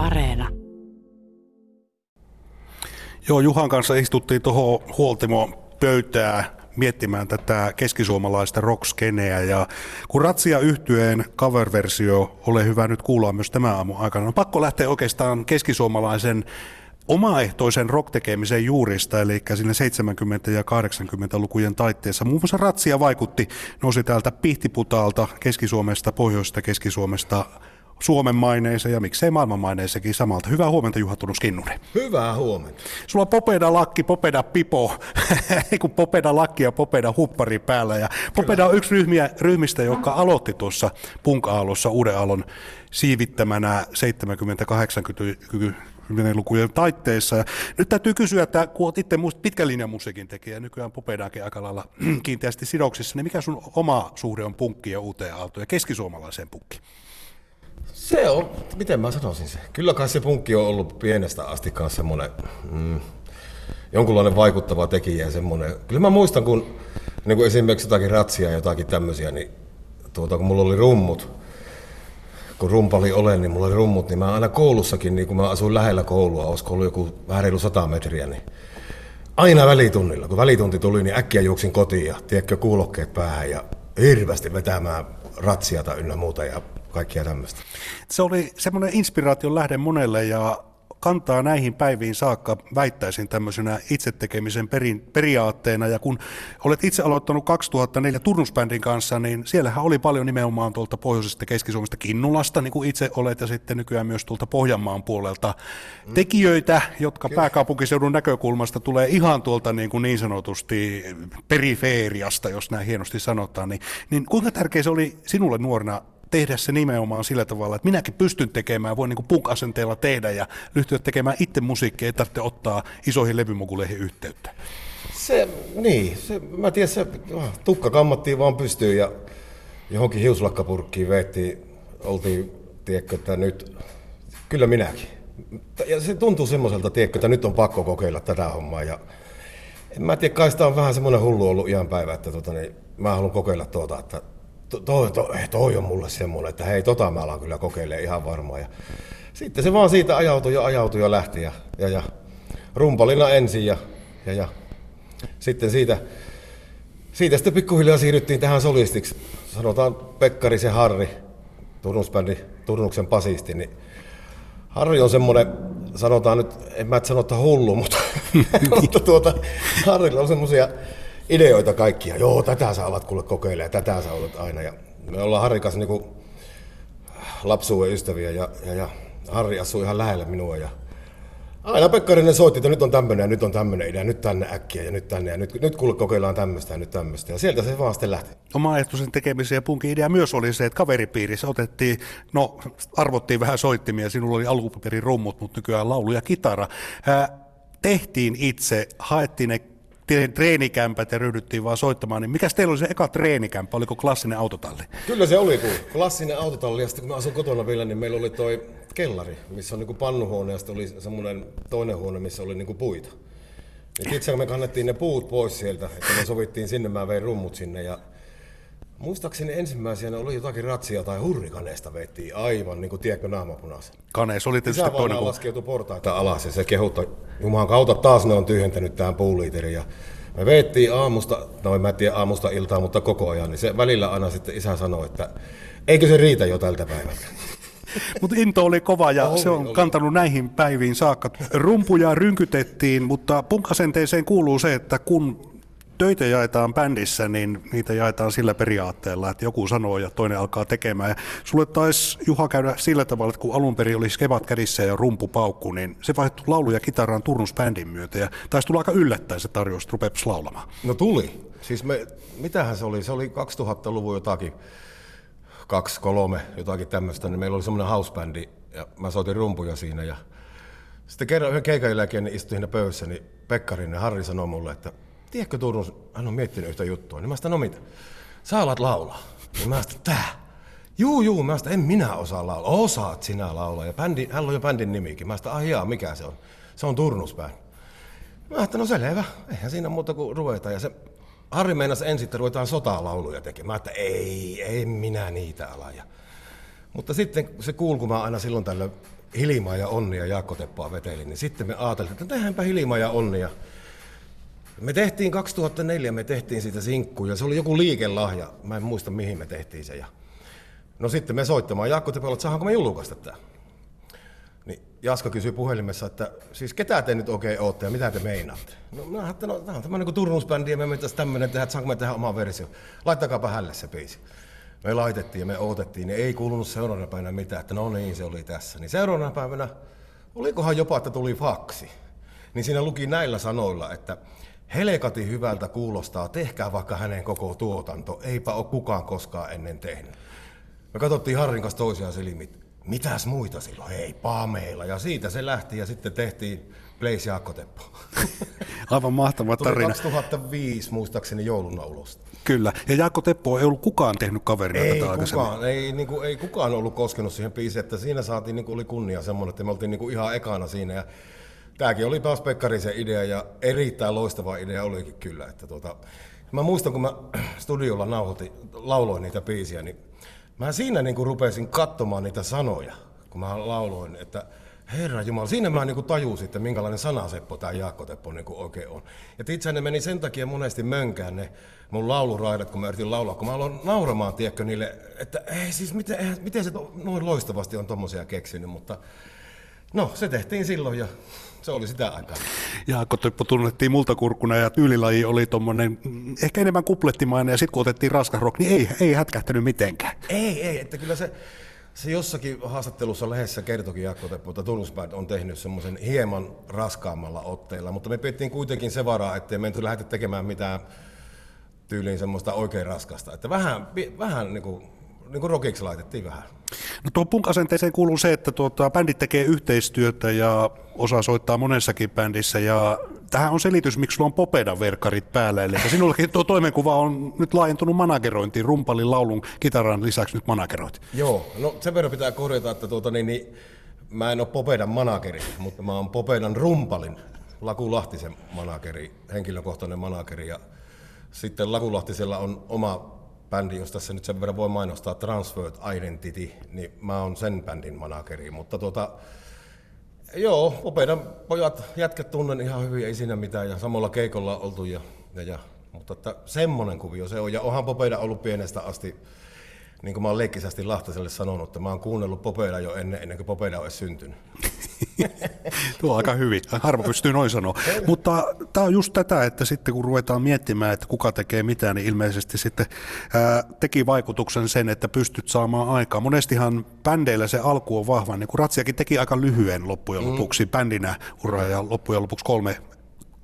Areena. Joo, Juhan kanssa istuttiin tuohon huoltimo pöytää miettimään tätä keskisuomalaista rockskeneä ja kun Ratsia yhtyeen cover-versio ole hyvä nyt kuulla myös tämä aamu aikana, on pakko lähteä oikeastaan keskisuomalaisen omaehtoisen rock-tekemisen juurista, eli sinne 70- ja 80-lukujen taitteessa. Muun muassa Ratsia vaikutti, nousi täältä Pihtiputaalta, Keski-Suomesta, Pohjoisesta Keski-Suomesta, Suomen maineeseen ja miksei maailman maineeseenkin samalta. Hyvää huomenta Juha Tunus Kinnunen. Hyvää huomenta. Sulla on popeda lakki, popeda pipo, kun popeda lakki ja popeda huppari päällä. Ja popeda on yksi ryhmiä, ryhmistä, joka aloitti tuossa punk Uuden Alon siivittämänä 70-80 lukujen taitteissa. Ja nyt täytyy kysyä, että kun olet itse pitkän linjan musiikin tekijä, nykyään Popedaakin aika lailla kiinteästi sidoksissa, niin mikä sun oma suhde on punkki ja uuteen aaltoon ja keskisuomalaiseen punkkiin? Se on, miten mä sanoisin se? Kyllä kai se punkki on ollut pienestä asti kanssa semmoinen mm, jonkunlainen vaikuttava tekijä semmoinen. Kyllä mä muistan, kun, niin kuin esimerkiksi jotakin ratsia ja jotakin tämmöisiä, niin tuota, kun mulla oli rummut, kun rumpali olen, niin mulla oli rummut, niin mä aina koulussakin, niin kun mä asuin lähellä koulua, olisiko ollut joku vähän reilu sata metriä, niin aina välitunnilla, kun välitunti tuli, niin äkkiä juoksin kotiin ja tiedätkö, kuulokkeet päähän ja hirveästi vetämään ratsiata ynnä muuta ja kaikkia tämmöistä. Se oli semmoinen inspiraation lähde monelle ja kantaa näihin päiviin saakka, väittäisin tämmöisenä itse tekemisen perin, periaatteena. Ja kun olet itse aloittanut 2004 Turnusbändin kanssa, niin siellähän oli paljon nimenomaan tuolta pohjoisesta Keski-Suomesta Kinnulasta, niin kuin itse olet, ja sitten nykyään myös tuolta Pohjanmaan puolelta mm. tekijöitä, jotka Kyllä. pääkaupunkiseudun näkökulmasta tulee ihan tuolta niin, kuin niin sanotusti perifeeriasta, jos näin hienosti sanotaan. Niin, niin kuinka tärkeä se oli sinulle nuorena tehdä se nimenomaan sillä tavalla, että minäkin pystyn tekemään, voin niin punk-asenteella tehdä ja ryhtyä tekemään itse musiikkia, ei tarvitse ottaa isoihin levymokuleihin yhteyttä. Se, niin, se, mä tiedän, se tukka kammattiin vaan pystyyn ja johonkin hiuslakkapurkkiin veettiin, oltiin, tiedätkö, että nyt, kyllä minäkin. Ja se tuntuu semmoiselta, tiedätkö, että nyt on pakko kokeilla tätä hommaa ja en mä tiedä, kai sitä on vähän semmoinen hullu ollut ihan päivä, että tota, niin, mä haluan kokeilla tuota, että toi, toi, toi on mulle semmoinen, että hei, tota mä alan kyllä kokeilemaan ihan varmaan. Ja sitten se vaan siitä ajautui ja ajautui ja lähti ja, ja, ja rumpalina ensin ja, ja, ja sitten siitä, siitä sitten pikkuhiljaa siirryttiin tähän solistiksi. Sanotaan Pekkarisen Harri, Turnusbändi, Turnuksen pasisti, niin Harri on semmoinen, sanotaan nyt, en mä et sano, että hullu, mutta, mutta tuota, Harrilla on semmoisia ideoita kaikkia. Joo, tätä sä alat kuule kokeilemaan, tätä sä olet aina. Ja me ollaan Harri kanssa niin lapsuuden ystäviä ja, ja, ja Harri asuu ihan lähellä minua. Ja aina Pekkarinen soitti, että nyt on tämmöinen ja nyt on tämmöinen idea, nyt tänne äkkiä ja nyt tänne ja nyt, nyt kuule kokeillaan tämmöistä ja nyt tämmöistä. Ja sieltä se vaan sitten lähti. Oma-ajatuksen tekemisen ja punkin idea myös oli se, että kaveripiirissä otettiin, no arvottiin vähän soittimia, sinulla oli alkuperin rummut, mutta nykyään laulu ja kitara. Ää, tehtiin itse, haettiin ne treenikämpät ja ryhdyttiin vaan soittamaan, niin mikä teillä oli se eka treenikämpä, oliko klassinen autotalli? Kyllä se oli, kun klassinen autotalli, ja sitten kun mä asun kotona vielä, niin meillä oli toi kellari, missä on niin pannuhuone, ja sitten oli semmoinen toinen huone, missä oli niin puita. Ja itse me kannettiin ne puut pois sieltä, että me sovittiin sinne, mä vein rummut sinne, ja Muistaakseni ensimmäisenä oli jotakin ratsia tai hurrikaneesta veettiin aivan, niin kuin tiedätkö, naamapunaisen. Kanees oli tietysti toinen kuin... laskeutui portaita alas ja se kehutta, Jumalan kautta taas ne on tyhjentänyt tähän puuliiterin. Ja me veettiin aamusta, no en mä tiedä aamusta iltaa, mutta koko ajan, niin se välillä aina sitten isä sanoi, että eikö se riitä jo tältä päivältä. Mutta into oli kova ja oli, se on oli. kantanut näihin päiviin saakka. Rumpuja rynkytettiin, mutta punkasenteeseen kuuluu se, että kun töitä jaetaan bändissä, niin niitä jaetaan sillä periaatteella, että joku sanoo ja toinen alkaa tekemään. Ja sulle taisi Juha käydä sillä tavalla, että kun alun perin oli skebat kädissä ja rumpu paukku, niin se vaihtui laulu ja kitaraan bändin myötä. Ja taisi tulla aika yllättäen se tarjous, että rupeaisi laulamaan. No tuli. Siis me, mitähän se oli? Se oli 2000-luvun jotakin, kaksi, kolme, jotakin tämmöistä, niin meillä oli semmoinen housebändi ja mä soitin rumpuja siinä ja sitten kerran yhden keikan jälkeen niin istuin siinä pöydässä, niin Pekkarinen Harri sanoi mulle, että tiedätkö Turun, hän on miettinyt yhtä juttua, niin mä sitä, no mitä, sä alat laulaa. Niin mä sitä, tää? Juu, juu, mä sitä, en minä osaa laulaa. Osaat sinä laulaa. Ja bändi, hän on jo bändin nimikin. Mä sitä, ahiaa, mikä se on? Se on Turnusbänd. Mä että no selvä, eihän siinä muuta kuin ruveta. Ja se Harri meinasi ensin, että ruvetaan sotalauluja tekemään. Mä että ei, ei minä niitä ala. Ja, mutta sitten se kuul, kun mä aina silloin tällöin Hilmaa ja Onnia Jaakko Teppaa veteli, niin sitten me ajattelin, että tehdäänpä Hilmaa ja Onnia. Me tehtiin 2004, me tehtiin siitä sinkkuja, se oli joku liikelahja, mä en muista mihin me tehtiin se. Ja no sitten me soittamaan Jaakko Teppaa, että saadaanko me julkaista tämä. Niin Jaska kysyi puhelimessa, että siis ketä te nyt oikein ootte ja mitä te meinaatte? No mä ajattelin, että no, tämä on tämmöinen kuin Turnuusbändi ja me mentäisiin tämmöinen tehdä, että saanko me tehdä oma versio. Laittakaapa hälle se biisi. Me laitettiin ja me odotettiin, niin ei kuulunut seuraavana päivänä mitään, että no niin, se oli tässä. Niin seuraavana päivänä, olikohan jopa, että tuli faksi. Niin siinä luki näillä sanoilla, että Helekati hyvältä kuulostaa, tehkää vaikka hänen koko tuotanto, eipä ole kukaan koskaan ennen tehnyt. Me katsottiin Harrin kanssa toisiaan silmit, mitäs muita silloin, ei Pameilla. Ja siitä se lähti ja sitten tehtiin Blaze Jaakko Teppo. Aivan mahtava Tuli tarina. 2005 muistaakseni jouluna ulos. Kyllä. Ja Jaakko Teppo ei ollut kukaan tehnyt kaverina Ei tätä kukaan, ei, niin kuin, ei kukaan ollut koskenut siihen biisiin, että siinä saatiin, niin kuin, oli kunnia semmoinen, että me oltiin niin kuin, ihan ekana siinä. Ja tämäkin oli taas Pekkarisen idea ja erittäin loistava idea olikin kyllä. Että tuota, mä muistan, kun mä studiolla nauhoitin, lauloin niitä biisiä, niin mä siinä niin kuin, rupesin katsomaan niitä sanoja, kun mä lauloin, että Herra Jumala, siinä mä niin tajusin, että minkälainen sanaseppo tämä Jaakko Teppo niin oikein on. Ja itse ne meni sen takia monesti mönkään ne mun lauluraidat, kun mä yritin laulaa, kun mä aloin nauramaan, tiedätkö, niille, että ei siis, miten, miten se to- noin loistavasti on tommosia keksinyt, mutta no, se tehtiin silloin ja se oli sitä aikaa. Jaakko Teppo tunnettiin multakurkuna ja tyylilaji oli tuommoinen mm, ehkä enemmän kuplettimainen ja sitten kun otettiin raskas rock, niin ei, ei hätkähtänyt mitenkään. Ei, ei, että kyllä se, se jossakin haastattelussa lehdessä kertokin Jaakko Teppo, että Tunnusband on tehnyt semmoisen hieman raskaammalla otteella, mutta me pidettiin kuitenkin se varaa, ettei menty lähdetä tekemään mitään tyyliin semmoista oikein raskasta. Että vähän, vähän niin kuin, niin kuin rockiksi laitettiin vähän. No tuon punk-asenteeseen kuuluu se, että tuota, bändit tekee yhteistyötä ja osaa soittaa monessakin bändissä ja tähän on selitys, miksi sulla on Popedan verkkarit päällä. Eli sinullakin tuo toimenkuva on nyt laajentunut managerointiin, rumpalin, laulun, kitaran lisäksi nyt manageroit. Joo, no sen verran pitää korjata, että tuota, niin, niin, mä en ole Popedan manageri, mutta mä oon Popedan rumpalin, Laku Lahtisen manageri, henkilökohtainen manageri. Ja sitten Laku Lahtisella on oma bändi, jos tässä nyt sen verran voi mainostaa, Transferred Identity, niin mä oon sen bändin manageri. Mutta tuota, joo, Popedan pojat, jätkät tunnen ihan hyvin, ei siinä mitään, ja samalla keikolla oltu. Ja, ja, ja, mutta että semmonen kuvio se on, ja onhan Popeda ollut pienestä asti niin kuin mä oon leikkisästi Lahtaselle sanonut, että mä oon kuunnellut Popeda jo ennen, ennen kuin Popeda olisi syntynyt. Tuo on aika hyvin. Harva pystyy noin sanoa. Mutta tämä on just tätä, että sitten kun ruvetaan miettimään, että kuka tekee mitä, niin ilmeisesti sitten ää, teki vaikutuksen sen, että pystyt saamaan aikaa. Monestihan bändeillä se alku on vahva, niin kuin Ratsiakin teki aika lyhyen loppujen lopuksi mm. bändinä uraa ja loppujen lopuksi kolme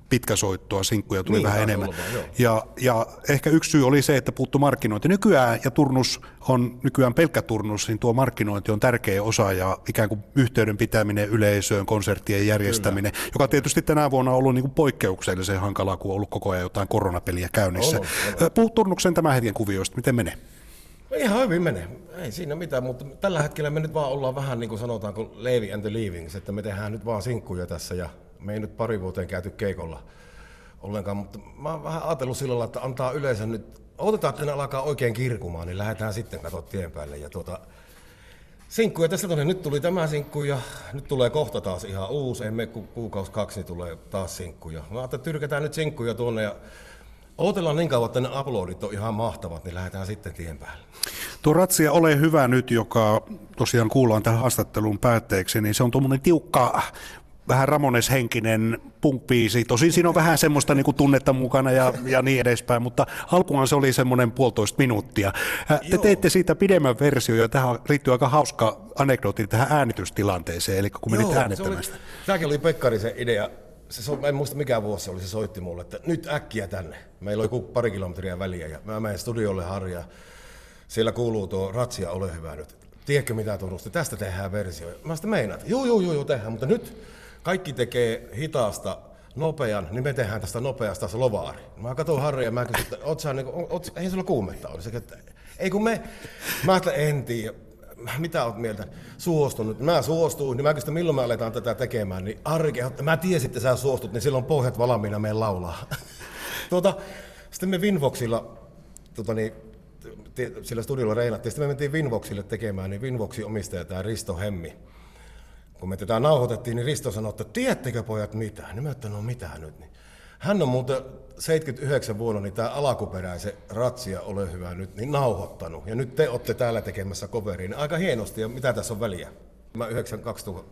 pitkäsoittoa, sinkkuja tuli Niin, vähän enemmän. vaan. Ja, ja ehkä yksi syy oli se, että puuttu markkinointi. Nykyään, ja turnus on nykyään pelkkä turnus, niin tuo markkinointi on tärkeä osa ja ikään kuin yhteyden pitäminen yleisöön, konserttien järjestäminen, Kyllä. joka tietysti tänä vuonna on ollut niin kuin poikkeuksellisen hankalaa, kun on ollut koko ajan jotain koronapeliä käynnissä. Puhut turnuksen tämän hetken kuvioista, miten menee? Ihan hyvin menee, ei siinä mitään, mutta tällä hetkellä me nyt vaan ollaan vähän niin kuin sanotaanko Levi and the Leavings, että me tehdään nyt vaan sinkkuja tässä ja me ei nyt pari vuoteen käyty keikolla ollenkaan, mutta mä oon vähän ajatellut sillä lailla, että antaa yleensä nyt, otetaan, että ne alkaa oikein kirkumaan, niin lähdetään sitten katsoa tien päälle ja tuota, Sinkkuja tästä tuonne, nyt tuli tämä sinkku ja nyt tulee kohta taas ihan uusi, emme ku, kuukausi kaksi, niin tulee taas sinkkuja. Mä ajattelin, että tyrkätään nyt sinkkuja tuonne ja odotellaan niin kauan, että ne uploadit on ihan mahtavat, niin lähdetään sitten tien päälle. Tuo Ratsia Ole hyvä nyt, joka tosiaan kuullaan tähän haastattelun päätteeksi, niin se on tuommoinen tiukka, vähän Ramones-henkinen punk-biisi. Tosin siinä on vähän semmoista niin kuin tunnetta mukana ja, ja niin edespäin, mutta alkuaan se oli semmoinen puolitoista minuuttia. Te Joo. teitte siitä pidemmän versio ja tähän liittyy aika hauska anekdootti tähän äänitystilanteeseen, eli kun menit se oli, tämäkin oli Pekkarisen idea. Se, so, en muista mikä vuosi se oli, se soitti mulle, että nyt äkkiä tänne. Meillä oli joku pari kilometriä väliä ja mä menen studiolle Harja. Siellä kuuluu tuo Ratsia, ole hyvä nyt. Tiedätkö mitä tunnusti? Tästä tehdään versio. Mä sitä meinaat. Joo, joo, joo, joo, tehdään, mutta nyt kaikki tekee hitaasta nopean, niin me tehdään tästä nopeasta se lovaari. Mä katson Harri ja mä kysyn, että oot sä, niin, oot, ei sulla kuumetta ole. Se, että, ei kun me, mä ajattelin, en tiedä. Mitä oot mieltä? Suostunut. Mä suostuin, niin mä kysyin, milloin me aletaan tätä tekemään. Niin Harri kehotti, mä tiesin, että sä suostut, niin silloin pohjat valmiina meidän laulaa. tuota, sitten me Winvoxilla, tuota niin, sillä studiolla reinattiin. Sitten me mentiin Winvoxille tekemään, niin Winvoxin omistaja, tämä Risto Hemmi, kun me tätä nauhoitettiin, niin Risto sanoi, että tiedättekö pojat mitä? Niin mä että no mitä nyt? Niin. Hän on muuten 79 vuonna niin tämä alakuperäisen ratsia ole hyvä nyt niin nauhoittanut. Ja nyt te olette täällä tekemässä coveriin. Aika hienosti, ja mitä tässä on väliä? Mä 92